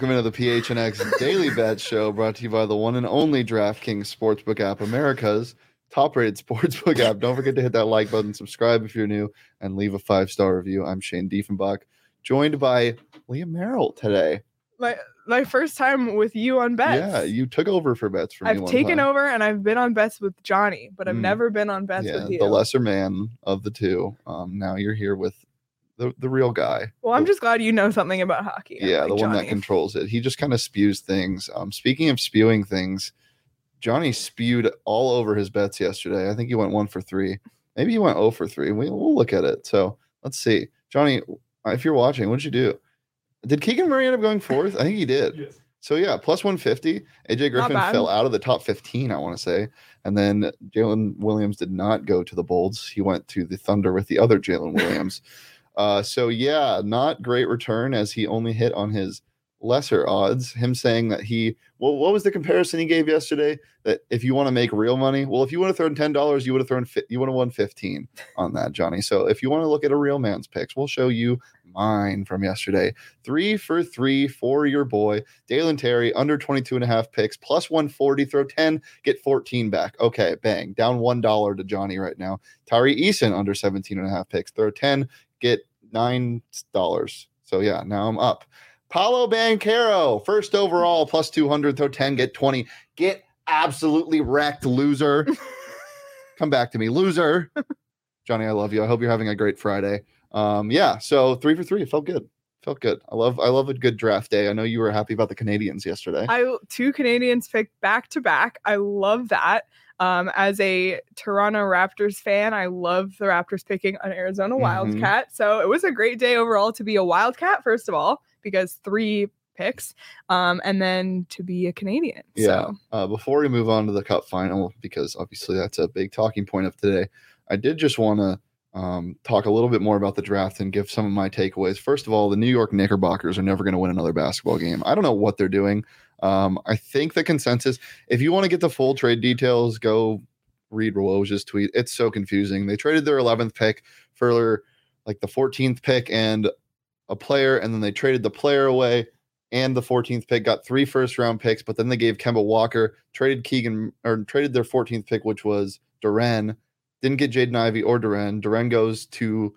welcome into the PHNX Daily Bet Show, brought to you by the one and only DraftKings Sportsbook app, America's top-rated sportsbook app. Don't forget to hit that like button, subscribe if you're new, and leave a five-star review. I'm Shane Diefenbach, joined by Liam Merrill today. My my first time with you on bets. Yeah, you took over for bets for me. I've taken time. over and I've been on bets with Johnny, but I've Mm. never been on bets Yeah, with you. the lesser man of the two. Um, now you're here with the the real guy. well, I'm the- just glad you know something about hockey. yeah, unlike the one that controls it. He just kind of spews things. Um, speaking of spewing things, Johnny spewed all over his bets yesterday. I think he went one for three. Maybe he went 0 for three. We, we'll look at it. So let's see. Johnny, if you're watching, what'd you do? Did Keegan Murray end up going fourth? I think he did. Yes. So yeah, plus 150. AJ Griffin fell out of the top 15, I want to say. And then Jalen Williams did not go to the Bolts. He went to the Thunder with the other Jalen Williams. Uh, so yeah, not great return as he only hit on his lesser odds. Him saying that he, well, what was the comparison he gave yesterday? That if you want to make real money, well, if you would have thrown ten dollars, you would have thrown, fi- you would have won fifteen on that, Johnny. So if you want to look at a real man's picks, we'll show you mine from yesterday. Three for three for your boy, Dalen Terry, under 22 and a half picks, plus 140, throw 10, get 14 back. Okay, bang. Down $1 to Johnny right now. Tari Eason, under 17 and a half picks, throw 10, get $9. So yeah, now I'm up. Paolo Banchero, first overall, plus 200, throw 10, get 20. Get absolutely wrecked, loser. Come back to me, loser. Johnny, I love you. I hope you're having a great Friday. Um, yeah, so three for three. It felt good. Felt good. I love I love a good draft day. I know you were happy about the Canadians yesterday. I two Canadians picked back to back. I love that. Um, as a Toronto Raptors fan, I love the Raptors picking an Arizona Mhm. Wildcat. So it was a great day overall to be a Wildcat, first of all, because three picks, um, and then to be a Canadian. Yeah. So Uh, before we move on to the Cup final, because obviously that's a big talking point of today, I did just want to um, talk a little bit more about the draft and give some of my takeaways. First of all, the New York Knickerbockers are never going to win another basketball game. I don't know what they're doing. Um, I think the consensus, if you want to get the full trade details, go read Woj's tweet. It's so confusing. They traded their 11th pick for like the 14th pick and a player, and then they traded the player away and the 14th pick, got three first round picks, but then they gave Kemba Walker, traded Keegan or traded their 14th pick, which was Duren, didn't get Jaden Ivey or Duren. Duren goes to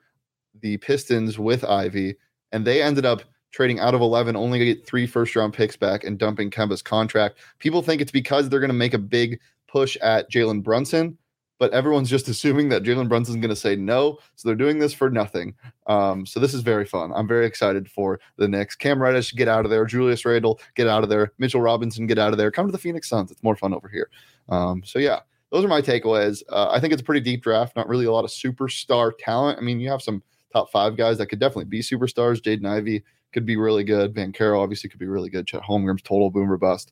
the Pistons with Ivey, and they ended up trading out of 11, only to get three first round picks back and dumping Kemba's contract. People think it's because they're going to make a big push at Jalen Brunson, but everyone's just assuming that Jalen Brunson's going to say no. So they're doing this for nothing. Um, so this is very fun. I'm very excited for the Knicks. Cam Reddish, get out of there. Julius Randle, get out of there. Mitchell Robinson, get out of there. Come to the Phoenix Suns. It's more fun over here. Um, so yeah, those are my takeaways. Uh, I think it's a pretty deep draft. Not really a lot of superstar talent. I mean, you have some top five guys that could definitely be superstars. Jaden Ivey could be really good. Banchero obviously could be really good. Chet Holmgren's total boomer bust.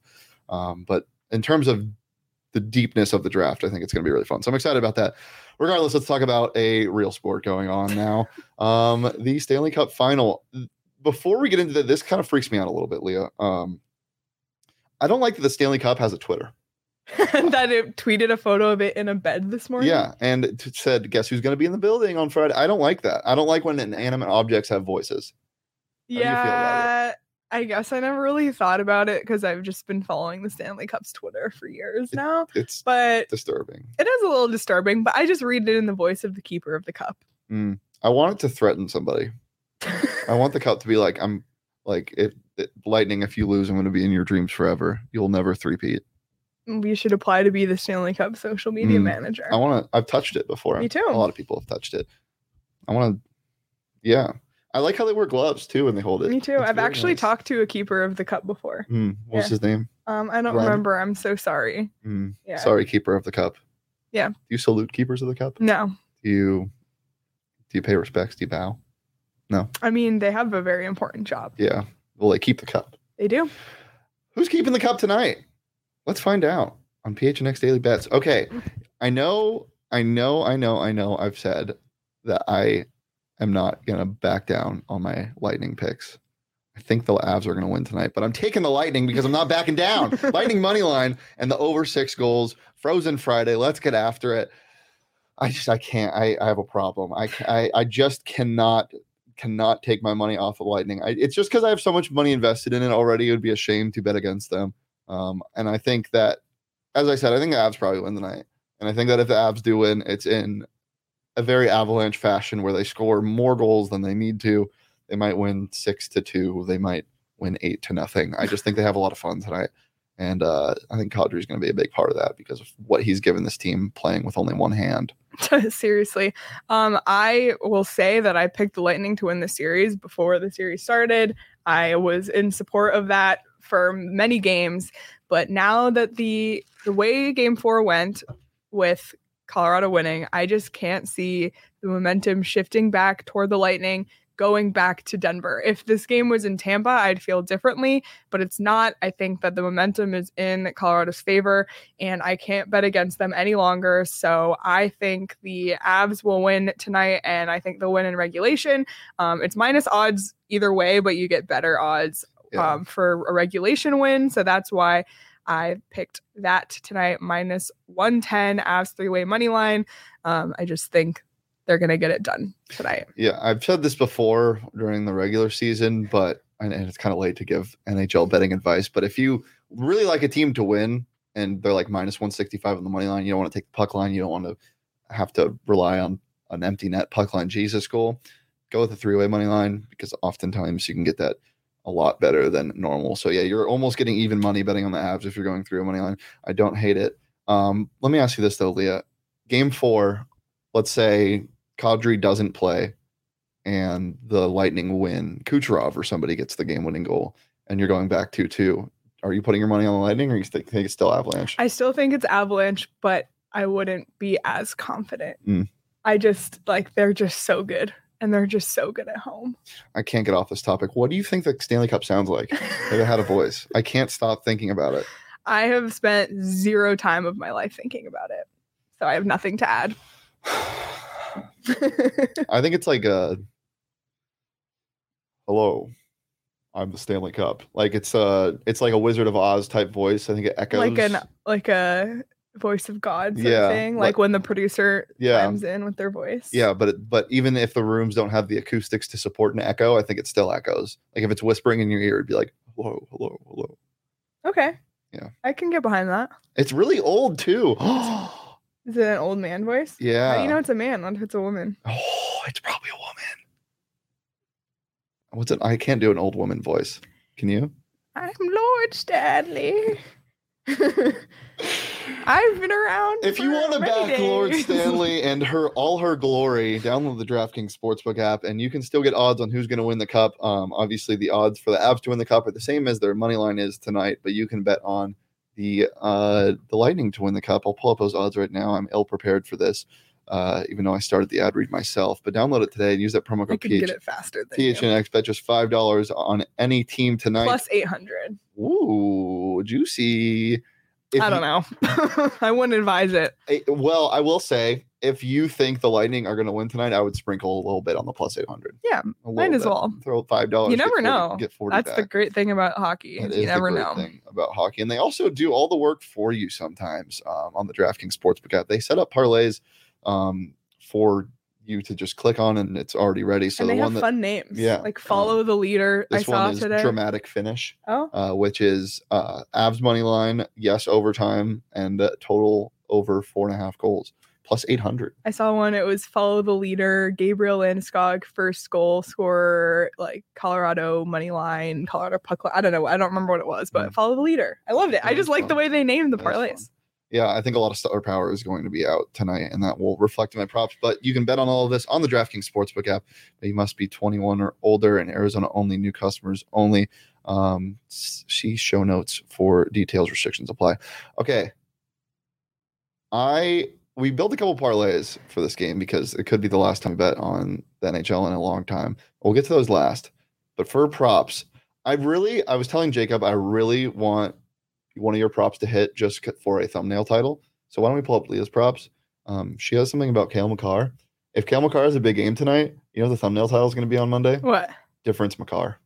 Um, but in terms of the deepness of the draft, I think it's going to be really fun. So I'm excited about that. Regardless, let's talk about a real sport going on now. um, the Stanley Cup final. Before we get into that, this kind of freaks me out a little bit, Leah. Um, I don't like that the Stanley Cup has a Twitter. that it tweeted a photo of it in a bed this morning. Yeah, and said, "Guess who's going to be in the building on Friday?" I don't like that. I don't like when inanimate objects have voices. do you feel about Yeah. I guess I never really thought about it because I've just been following the Stanley Cup's Twitter for years It- now. It's But disturbing. it is a little disturbing, but I just read it in the voice of the keeper of the cup. Mm. I want it to threaten somebody. I want the cup to be like, "I'm like if, if lightning. If you lose, I'm going to be in your dreams forever. You'll never threepeat." we should apply to be the Stanley Cup social media Mm. manager. I want to. I've touched it before. Me too. A lot of people have touched it. I want to. Yeah, I like how they wear gloves too when they hold it. Me too. It's I've actually nice. talked to a keeper of the cup before. Mm, what's Yeah. his name? Um, I don't remember. I'm so sorry. Mm, Yeah. Sorry, keeper of the cup. Yeah. Do you salute keepers of the cup? No, Do you do you pay respects? Do you bow? No. I mean they have a very important job. Yeah. Well, they keep the cup. They do. Who's keeping the cup tonight? Let's find out on PHNX Daily Bets. Okay. I know, I know, I know, I know I've said that I am not gonna back down on my lightning picks. I think the Avs are gonna win tonight, but I'm taking the lightning because I'm not backing down. lightning money line and the over six goals, frozen Friday. Let's get after it. I just I can't. I, I have a problem. I, I I just cannot cannot take my money off of Lightning. I, it's just because I have so much money invested in it already. It would be a shame to bet against them. Um, and I think that, as I said, I think the Avs probably win tonight. And I think that if the Avs do win, it's in a very avalanche fashion where they score more goals than they need to. They might win six to two. They might win eight to nothing. I just think they have a lot of fun tonight. And uh, I think Kadri is going to be a big part of that because of what he's given this team playing with only one hand. Seriously. Um, I will say that I picked the Lightning to win the series before the series started. I was in support of that for many games. But now that the the way game four went with Colorado winning, I just can't see the momentum shifting back toward the Lightning going back to Denver. If this game was in Tampa, I'd feel differently, but it's not. I think that the momentum is in Colorado's favor, and I can't bet against them any longer. So I think the Avs will win tonight, and I think they'll win in regulation. Um, it's minus odds either way, but you get better odds Yeah. um, for a regulation win. So that's why I picked that tonight, minus 110 Avs three way money line. Um, I just think they're going to get it done tonight. Yeah, I've said this before during the regular season, but and, it's kind of late to give NHL betting advice. But if you really like a team to win and they're like minus 165 on the money line, you don't want to take the puck line, you don't want to have to rely on an empty net puck line Jesus goal. Go with the three way money line because oftentimes you can get that a lot better than normal. So yeah, you're almost getting even money betting on the Avs if you're going through a money line. I don't hate it. Um, let me ask you this though, Leah. Game four, let's say Kadri doesn't play and the Lightning win, Kucherov or somebody gets the game winning goal, and you're going back 2 2. Are you putting your money on the Lightning or you think, think it's still Avalanche? I still think it's Avalanche, but I wouldn't be as confident. Mm. I just like they're just so good and they're just so good at home. I can't get off this topic. What do you think the Stanley Cup sounds like? If it had a voice. I can't stop thinking about it. I have spent zero time of my life thinking about it. So I have nothing to add. I think it's like a hello. I'm the Stanley Cup. Like it's a, it's like a Wizard of Oz type voice. I think it echoes. like an like a voice of God sort Yeah, of thing. like- Like when the producer Yeah. chimes in with their voice. Yeah, but it, but even if the rooms don't have the acoustics to support an echo, I think it still echoes. Like if it's whispering in your ear, it'd be like hello, hello, hello. Okay. Yeah. I can get behind that. It's really old too. Is it an old man voice? How yeah. do you know it's a man, not if it's a woman? oh, it's probably a woman. What's it? I can't do an old woman voice. Can you? I'm Lord Stanley. I've been around. If you want to back Lord. Stanley and her all her glory, download the DraftKings Sportsbook app, and you can still get odds on who's going to win the cup. Um, obviously, the odds for the Avs to win the cup are the same as their money line is tonight, but you can bet on the uh, the Lightning to win the cup. I'll pull up those odds right now. I'm ill prepared for this, uh, even though I started the ad read myself. But download it today and use that promo code get PH- it faster than you. PHNX. Bet just five dollars on any team tonight. Plus 800. Ooh, juicy. I don't know. I wouldn't advise it. Well, I will say, if you think the Lightning are going to win tonight, I would sprinkle a little bit on the plus eight hundred. Yeah, might as well. throw five dollars. You never know. Get forty. That's the great thing about hockey. That you the never great know. thing about hockey, and they also do all the work for you sometimes um, on the DraftKings Sportsbook app. They set up parlays um, for you to just click on, and it's already ready. So and the they one have that fun names. yeah, Like follow the leader. I this saw one is today. dramatic finish. Oh, uh, which is uh, Avs money line, yes, overtime, and uh, total over four and a half goals, plus 800. I saw one. It was follow the leader. Gabriel Landeskog, first goal scorer, like Colorado money line, Colorado puck line. I don't know. I don't remember what it was, but Mm. follow the leader. I loved it. I just like the way they named the That parlays. Yeah, I think a lot of star power is going to be out tonight, and that will reflect in my props. But you can bet on all of this on the DraftKings Sportsbook app. You must be 21 or older, and Arizona only, new customers only. Um, see show notes for details. Restrictions apply. Okay, I we built a couple parlays for this game because it could be the last time we bet on the NHL in a long time. We'll get to those last. But for props, I really I was telling Jacob I really want one of your props to hit just for a thumbnail title. So why don't we pull up Leah's props? Um, she has something about Cale Makar. If Cale Makar has a big game tonight, you know the thumbnail title is going to be on Monday. What? Difference Makar.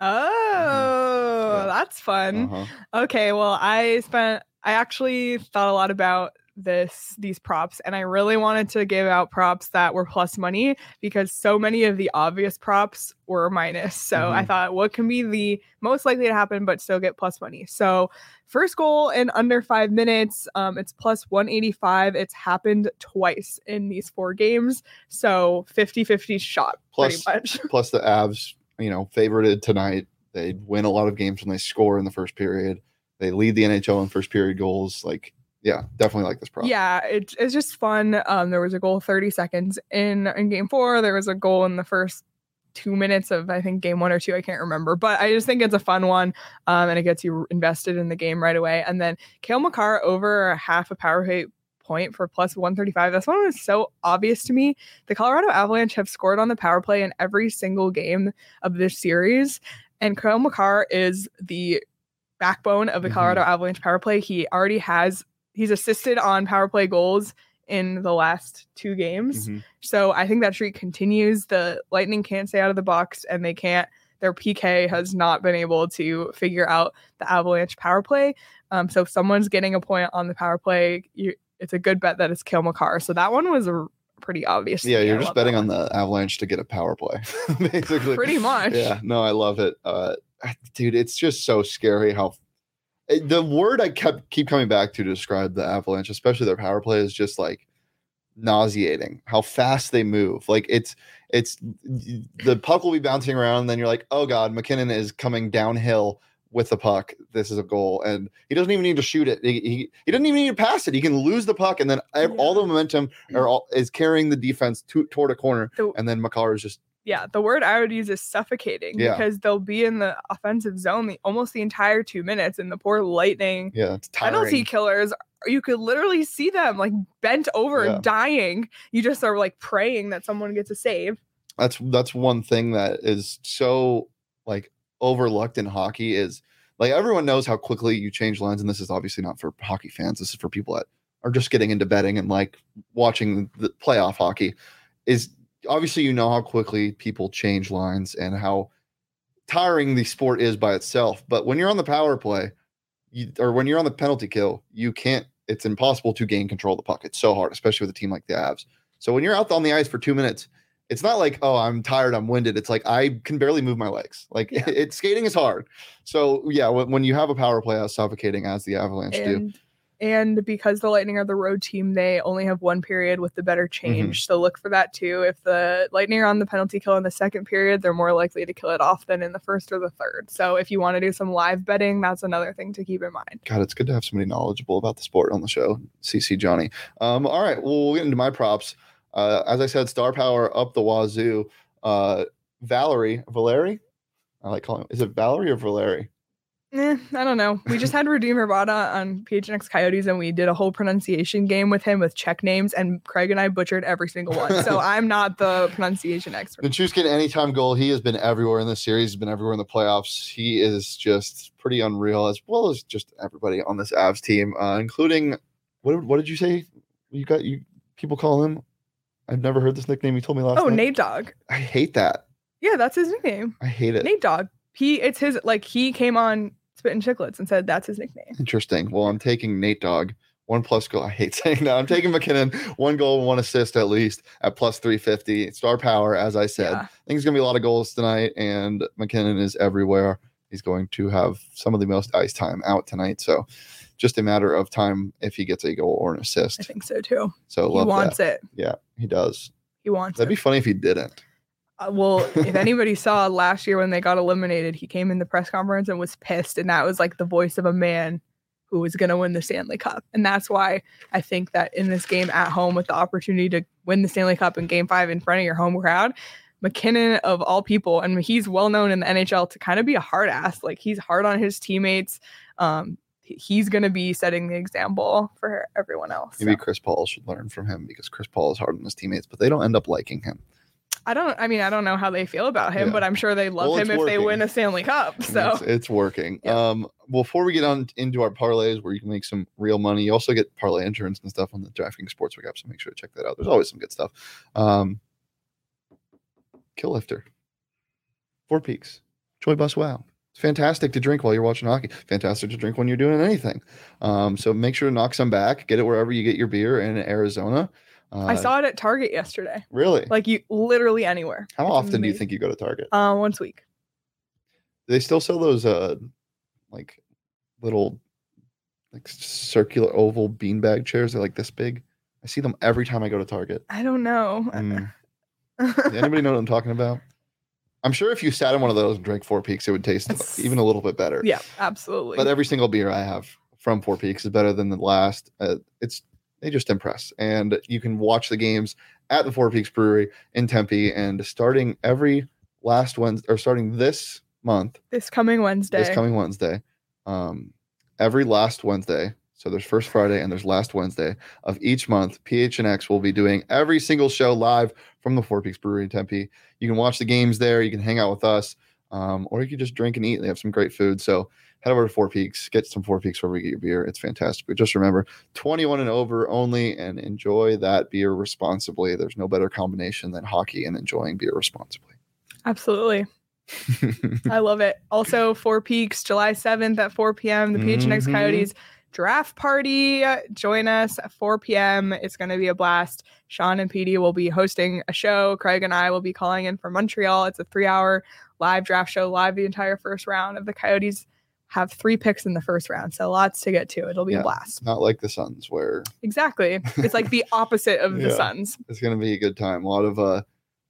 Oh, Yeah. that's fun. Uh-huh. Okay, well, I spent. I actually thought a lot about this these props and I really wanted to give out props that were plus money because so many of the obvious props were minus. So I Mhm. thought what can be the most likely to happen but still get plus money. So first goal in under 5 minutes, um it's plus 185. It's happened twice in these four games. So 50-50 shot Plus- pretty much. Plus the Avs, you know, favorited tonight. They win a lot of games when they score in the first period. They lead the NHL in first period goals. Like, yeah, definitely like this prop. Yeah, it, it's just fun. Um, there was a goal 30 seconds in in game four. There was a goal in the first two minutes of I think game one or two. I can't remember, but I just think it's a fun one, um, and it gets you invested in the game right away. And then Cale Makar over a half a power play point for plus 135. This one was so obvious to me. The Colorado Avalanche have scored on the power play in every single game of this series, and Cale Makar is the backbone of the Mhm. Colorado Avalanche power play. He already has he's assisted on power play goals in the last two games. Mhm. So I think that streak continues. The Lightning can't stay out of the box and they can't their PK has not been able to figure out the Avalanche power play. Um, so if someone's getting a point on the power play, you, it's a good bet that it's Cale Makar. So that one was a, pretty obvious. Yeah, you're just betting on the Avalanche to get a power play, basically. Pretty much. Yeah, no, I love it, uh, dude. It's just so scary how Eh, the word I kept keep coming back to to describe the Avalanche, especially their power play, is just like nauseating. How fast they move. Like it's it's the puck will be bouncing around, and then you're like, oh god, MacKinnon is coming downhill with the puck. This is a goal, and he doesn't even need to shoot it. He he, he doesn't even need to pass it. He can lose the puck, and then ev- all the momentum are all, is carrying the defense to, toward a corner, The- and then Makar is just yeah, the word I would use is suffocating Yeah. because they'll be in the offensive zone the, almost the entire two minutes, and the poor Lightning yeah, penalty killers. You could literally see them like bent over Yeah. dying. You just are like praying that someone gets a save. that's that's one thing that is so like overlooked in hockey is like everyone knows how quickly you change lines and this is obviously not for hockey fans this is for people that are just getting into betting and like watching the playoff hockey is obviously you know how quickly people change lines and how tiring the sport is by itself but when you're on the power play you, or when you're on the penalty kill you can't it's impossible to gain control of the puck. It's so hard especially with a team like the Avs. So when you're out on the ice for 2 minutes it's not like oh i'm tired i'm winded. It's like i can barely move my legs. Like Yeah. it's skating is hard. So yeah when, when you have a power play as suffocating as the avalanche do And because the Lightning are the road team, they only have one period with the better change. So look for that too. If the Lightning are on the penalty kill in the second period, they're more likely to kill it off than in the first or the third. So if you want to do some live betting, that's another thing to keep in mind. god it's good to have somebody knowledgeable about the sport on the show cc johnny um all right well we'll get into my props uh as i said star power up the wazoo uh valerie valerie i like calling is it valerie or valerie Eh, I don't know. We just had Redeemer Bada on PHNX Coyotes and we did a whole pronunciation game with him with check names, and Craig and I butchered every single one. So I'm not the pronunciation expert. Nichushkin anytime goal. He has been everywhere in this series. He's been everywhere in the playoffs. He is just pretty unreal, as well as just everybody on this Avs team, uh, including what? What did you say? You got you. People call him. I've never heard this nickname. You told me last. Oh, night. Nate Dog. I hate that. Yeah, that's his nickname. I hate it. Nate Dog. He it's his like he came on Spitting Chicklets and said that's his nickname. Interesting. Well, I'm taking Nate Dog. One plus goal. I hate saying that. I'm taking MacKinnon. One goal, one assist at least at plus 350. Star power, as I said. Yeah. I think it's going to be a lot of goals tonight, and MacKinnon is everywhere. He's going to have some of the most ice time out tonight. So just a matter of time if he gets a goal or an assist. I think so too. So He wants that. it. Yeah, he does. He wants That'd it. be funny if he didn't. Uh, well, if anybody saw last year when they got eliminated, he came in the press conference and was pissed, and that was like the voice of a man who was going to win the Stanley Cup, and that's why I think that in this game at home, with the opportunity to win the Stanley Cup in Game Five in front of your home crowd, MacKinnon of all people, and he's well known in the NHL to kind of be a hard ass. Like he's hard on his teammates. Um, he's going to be setting the example for everyone else. Maybe so. Chris Paul should learn from him because Chris Paul is hard on his teammates, but they don't end up liking him. I don't. I mean, I don't know how they feel about him, Yeah. but I'm sure they love Well, him if they win a Stanley Cup. So it's, it's working. Yeah. Um, before we get on into our parlays where you can make some real money, you also get parlay insurance and stuff on the DraftKings Sportsbook app. So make sure to check that out. There's always some good stuff. Um, Kilt Lifter, Four Peaks, Joy Bus Wow, It's fantastic to drink while you're watching hockey. Fantastic to drink when you're doing anything. Um, so make sure to knock some back. Get it wherever you get your beer in Arizona. Uh, I saw it at Target yesterday. Really? Like you literally anywhere. How It's often do you think you go to Target? Uh, once a week. they still sell those uh like little like circular oval beanbag chairs. They're like this big. I see them every time I go to Target. I don't know. Mm. Anybody know what I'm talking about? I'm sure if you sat in one of those and drank Four Peaks, it would taste It's- even a little bit better. yeah, absolutely. But every single beer I have from Four Peaks is better than the last. Uh, it's they just impress, and you can watch the games at the Four Peaks Brewery in Tempe. And starting every last Wednesday, or starting this month, this coming Wednesday. this coming Wednesday, um, every last Wednesday. So there's first Friday and there's last Wednesday of each month. PHNX will be doing every single show live from the Four Peaks Brewery in Tempe. You can watch the games there. You can hang out with us, um, or you can just drink and eat. They have some great food. So head over to Four Peaks, get some Four Peaks wherever you get your beer. It's fantastic. But just remember, 21 and over only, and enjoy that beer responsibly. There's no better combination than hockey and enjoying beer responsibly. Absolutely. I love it. Also, Four Peaks, July 7th at 4 p.m., the PHNX Mhm. Coyotes draft party. Join us at 4 p.m. It's going to be a blast. Sean and PD will be hosting a show. Craig and I will be calling in from Montreal. It's a three hour live draft show, live the entire first round of the Coyotes. Have three picks in the first round, so lots to get to. It'll be Yeah. a blast. Not like the Suns, where Exactly. It's like the opposite of the Suns. it's going to be a good time. A lot of uh,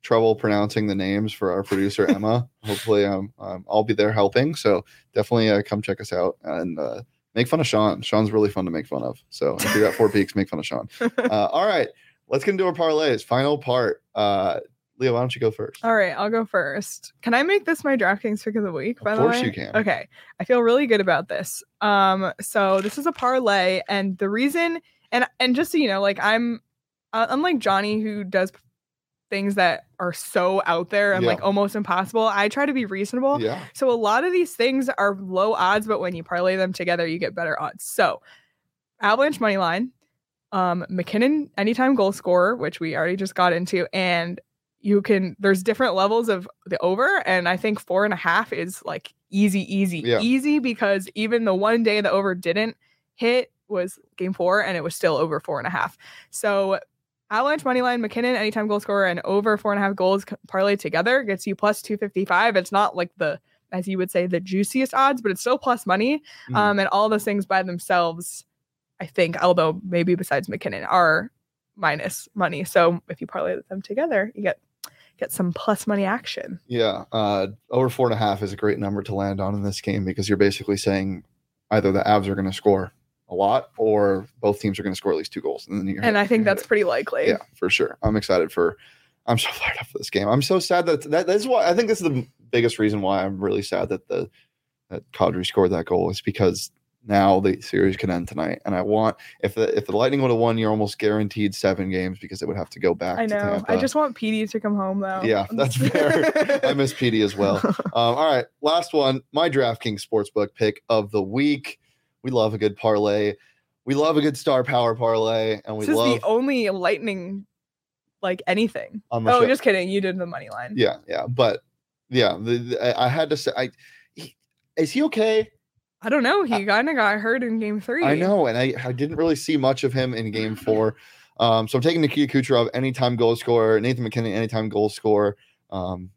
trouble pronouncing the names for our producer Emma. Hopefully, um, um, I'll be there helping. So definitely uh, come check us out and uh, make fun of Sean. Sean's really fun to make fun of. So if you're at Four Peaks, make fun of Sean. Uh, all right, let's get into our parlays. Final part. Leo, why don't you go first? All right, I'll go first. Can I make this my DraftKings pick of the week? By Of the course way? you can. Okay, I feel really good about this. Um, so this is a parlay, and the reason, and and just so you know, like I'm, uh, unlike Johnny who does things that are so out there and like almost impossible. I try to be reasonable. Yeah. So a lot of these things are low odds, but when you parlay them together, you get better odds. So Avalanche money line, um, MacKinnon anytime goal scorer, which we already just got into, and you can there's different levels of the over, and I think four and a half is like easy, easy, Yeah. easy because even the one day the over didn't hit was game four, and it was still over four and a half. So Avalanche money line, MacKinnon anytime goal scorer, and over four and a half goals parlay together gets you plus two fifty five. It's not like the as you would say the juiciest odds, but it's still plus money. Mhm. Um, and all those things by themselves, I think, although maybe besides MacKinnon, are minus money. So if you parlay them together, you get get some plus money action. Yeah, uh, over four and a half is a great number to land on in this game because you're basically saying either the Avs are going to score a lot or both teams are going to score at least two goals. And then you're And I think that's pretty likely. yeah, for sure. I'm excited for. I'm so fired up for this game. I'm so sad that that that's why I think this is the biggest reason why I'm really sad that the that Kadri scored that goal is because now the series can end tonight, and I want if the if the Lightning would have won, you're almost guaranteed seven games because it would have to go back. I to know. Tampa. I just want PD to come home though. Yeah, that's fair. I miss PD as well. Um, all right, last one. My DraftKings sportsbook pick of the week. We love a good parlay. We love a good star power parlay, and we this is love. the only lightning like anything. Oh, show- just kidding. You did the money line. yeah, yeah, but yeah, the, the- I I had to say, I he, is he okay? I don't know. He kind of got hurt in game three. I know, and I, I didn't really see much of him in Game Four. Um, so I'm taking Nikita Kucherov, anytime goal scorer, Nathan MacKinnon, anytime goal scorer. Um,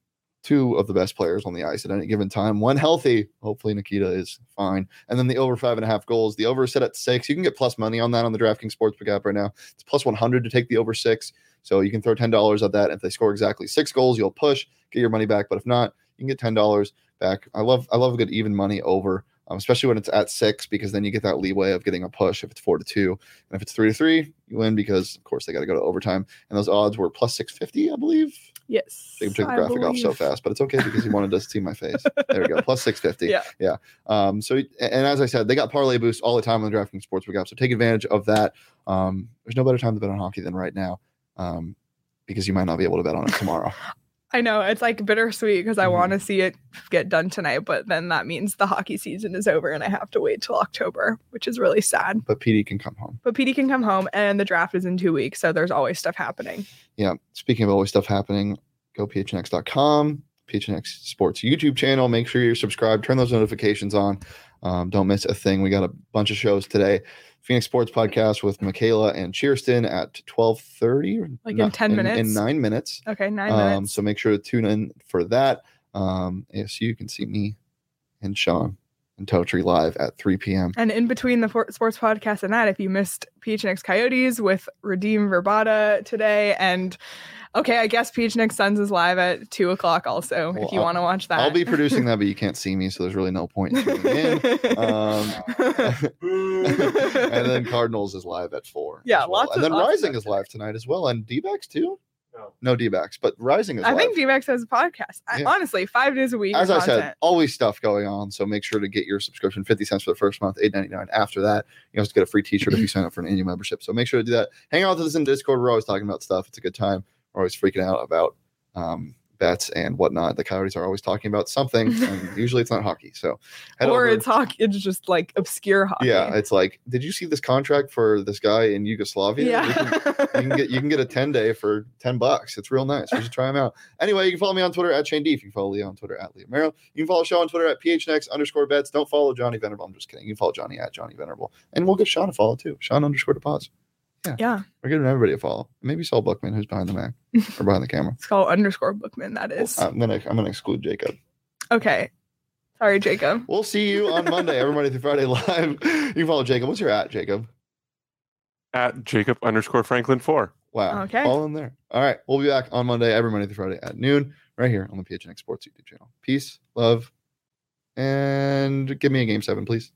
two of the best players on the ice at any given time. One healthy, hopefully Nikita is fine, and then the over five and a half goals. The over is set at six. You can get plus money on that on the DraftKings Sportsbook app right now. It's plus 100 to take the over six. So you can throw ten dollars at that. If they score exactly six goals, you'll push, get your money back. But if not, you can get ten dollars back. I love I love a good even money over um, especially when it's at six, because then you get that leeway of getting a push if it's four to two. And if it's three to three, you win because, of course, they got to go to overtime. And those odds were plus 650, I believe. Yes. They took the graphic off so fast, but it's okay because he wanted to see my face. There we go. Plus 650. Yeah. Yeah. Um, so, and as I said, they got parlay boost all the time on the DraftKings Sportsbook app. So take advantage of that. Um, there's no better time to bet on hockey than right now um, because you might not be able to bet on it tomorrow. I know it's like bittersweet because I Mhm. want to see it get done tonight, but then that means the hockey season is over and I have to wait till October, which is really sad. but PD can come home. But PD can come home and the draft is in two weeks, so there's always stuff happening. yeah, speaking of always stuff happening, go phnx.com. PHNX Sports YouTube channel. Make sure you're subscribed. Turn those notifications on. Um, don't miss a thing. We got a bunch of shows today. Phoenix Sports Podcast with Michaela and Cheerston at twelve thirty, Like in 10 minutes, in, nine minutes. Okay, nine Um, minutes. so make sure to tune in for that. Um, yes, you can see me and Sean and Totri live at 3 p.m. And in between the for- sports podcast and that, if you missed PHNX Coyotes with Redeem Verbata today, and okay, I guess PHNX Suns is live at two o'clock also. Well, if you want to watch that, I'll be producing that, but you can't see me, so there's really no point in tuning in. Um, and then Cardinals is live at four. Yeah, well. lots And of- then Rising is live tonight as well, and D-backs too. No. No D-backs, but Rising is I live. think D-backs has a podcast. I- Yeah. honestly, five days a week. As I said, always stuff going on. So make sure to get your subscription. Fifty cents for the first month, eight ninety nine after that. You also get a free T-shirt if you sign up for an annual membership. So make sure to do that. Hang out with us in Discord. We're always talking about stuff. It's a good time. We're always freaking out about um, bets and whatnot. The Coyotes are always talking about something, and usually it's not hockey. So or over- it's hockey. It's just like obscure hockey. yeah, it's like, did you see this contract for this guy in Yugoslavia? You yeah. can- you can get you can get a 10 day for 10 bucks. It's real nice. You should try them out. Anyway, you can follow me on Twitter at Shane Deef. You can follow Leo on Twitter at Leo Merrill. You can follow Show on Twitter at PHNX underscore bets. Don't follow Johnny Venerable. I'm just kidding. You can follow Johnny at Johnny Venerable. And we'll give Sean a follow too. Sean underscore deposit. Yeah, We're giving everybody a follow. Maybe Saul Buckman, who's behind the Mac or behind the camera. it's called underscore Bookman. That is I'm gonna I'm gonna exclude Jacob. okay. Sorry, Jacob. We'll see you on Monday, every Monday through Friday live. You can follow Jacob. What's your at, Jacob? At Jacob underscore Franklin four. Wow. Okay. All in there. All right. We'll be back on Monday, every Monday through Friday at noon, right here on the PHNX Sports YouTube channel. Peace, love, and give me a game seven, please.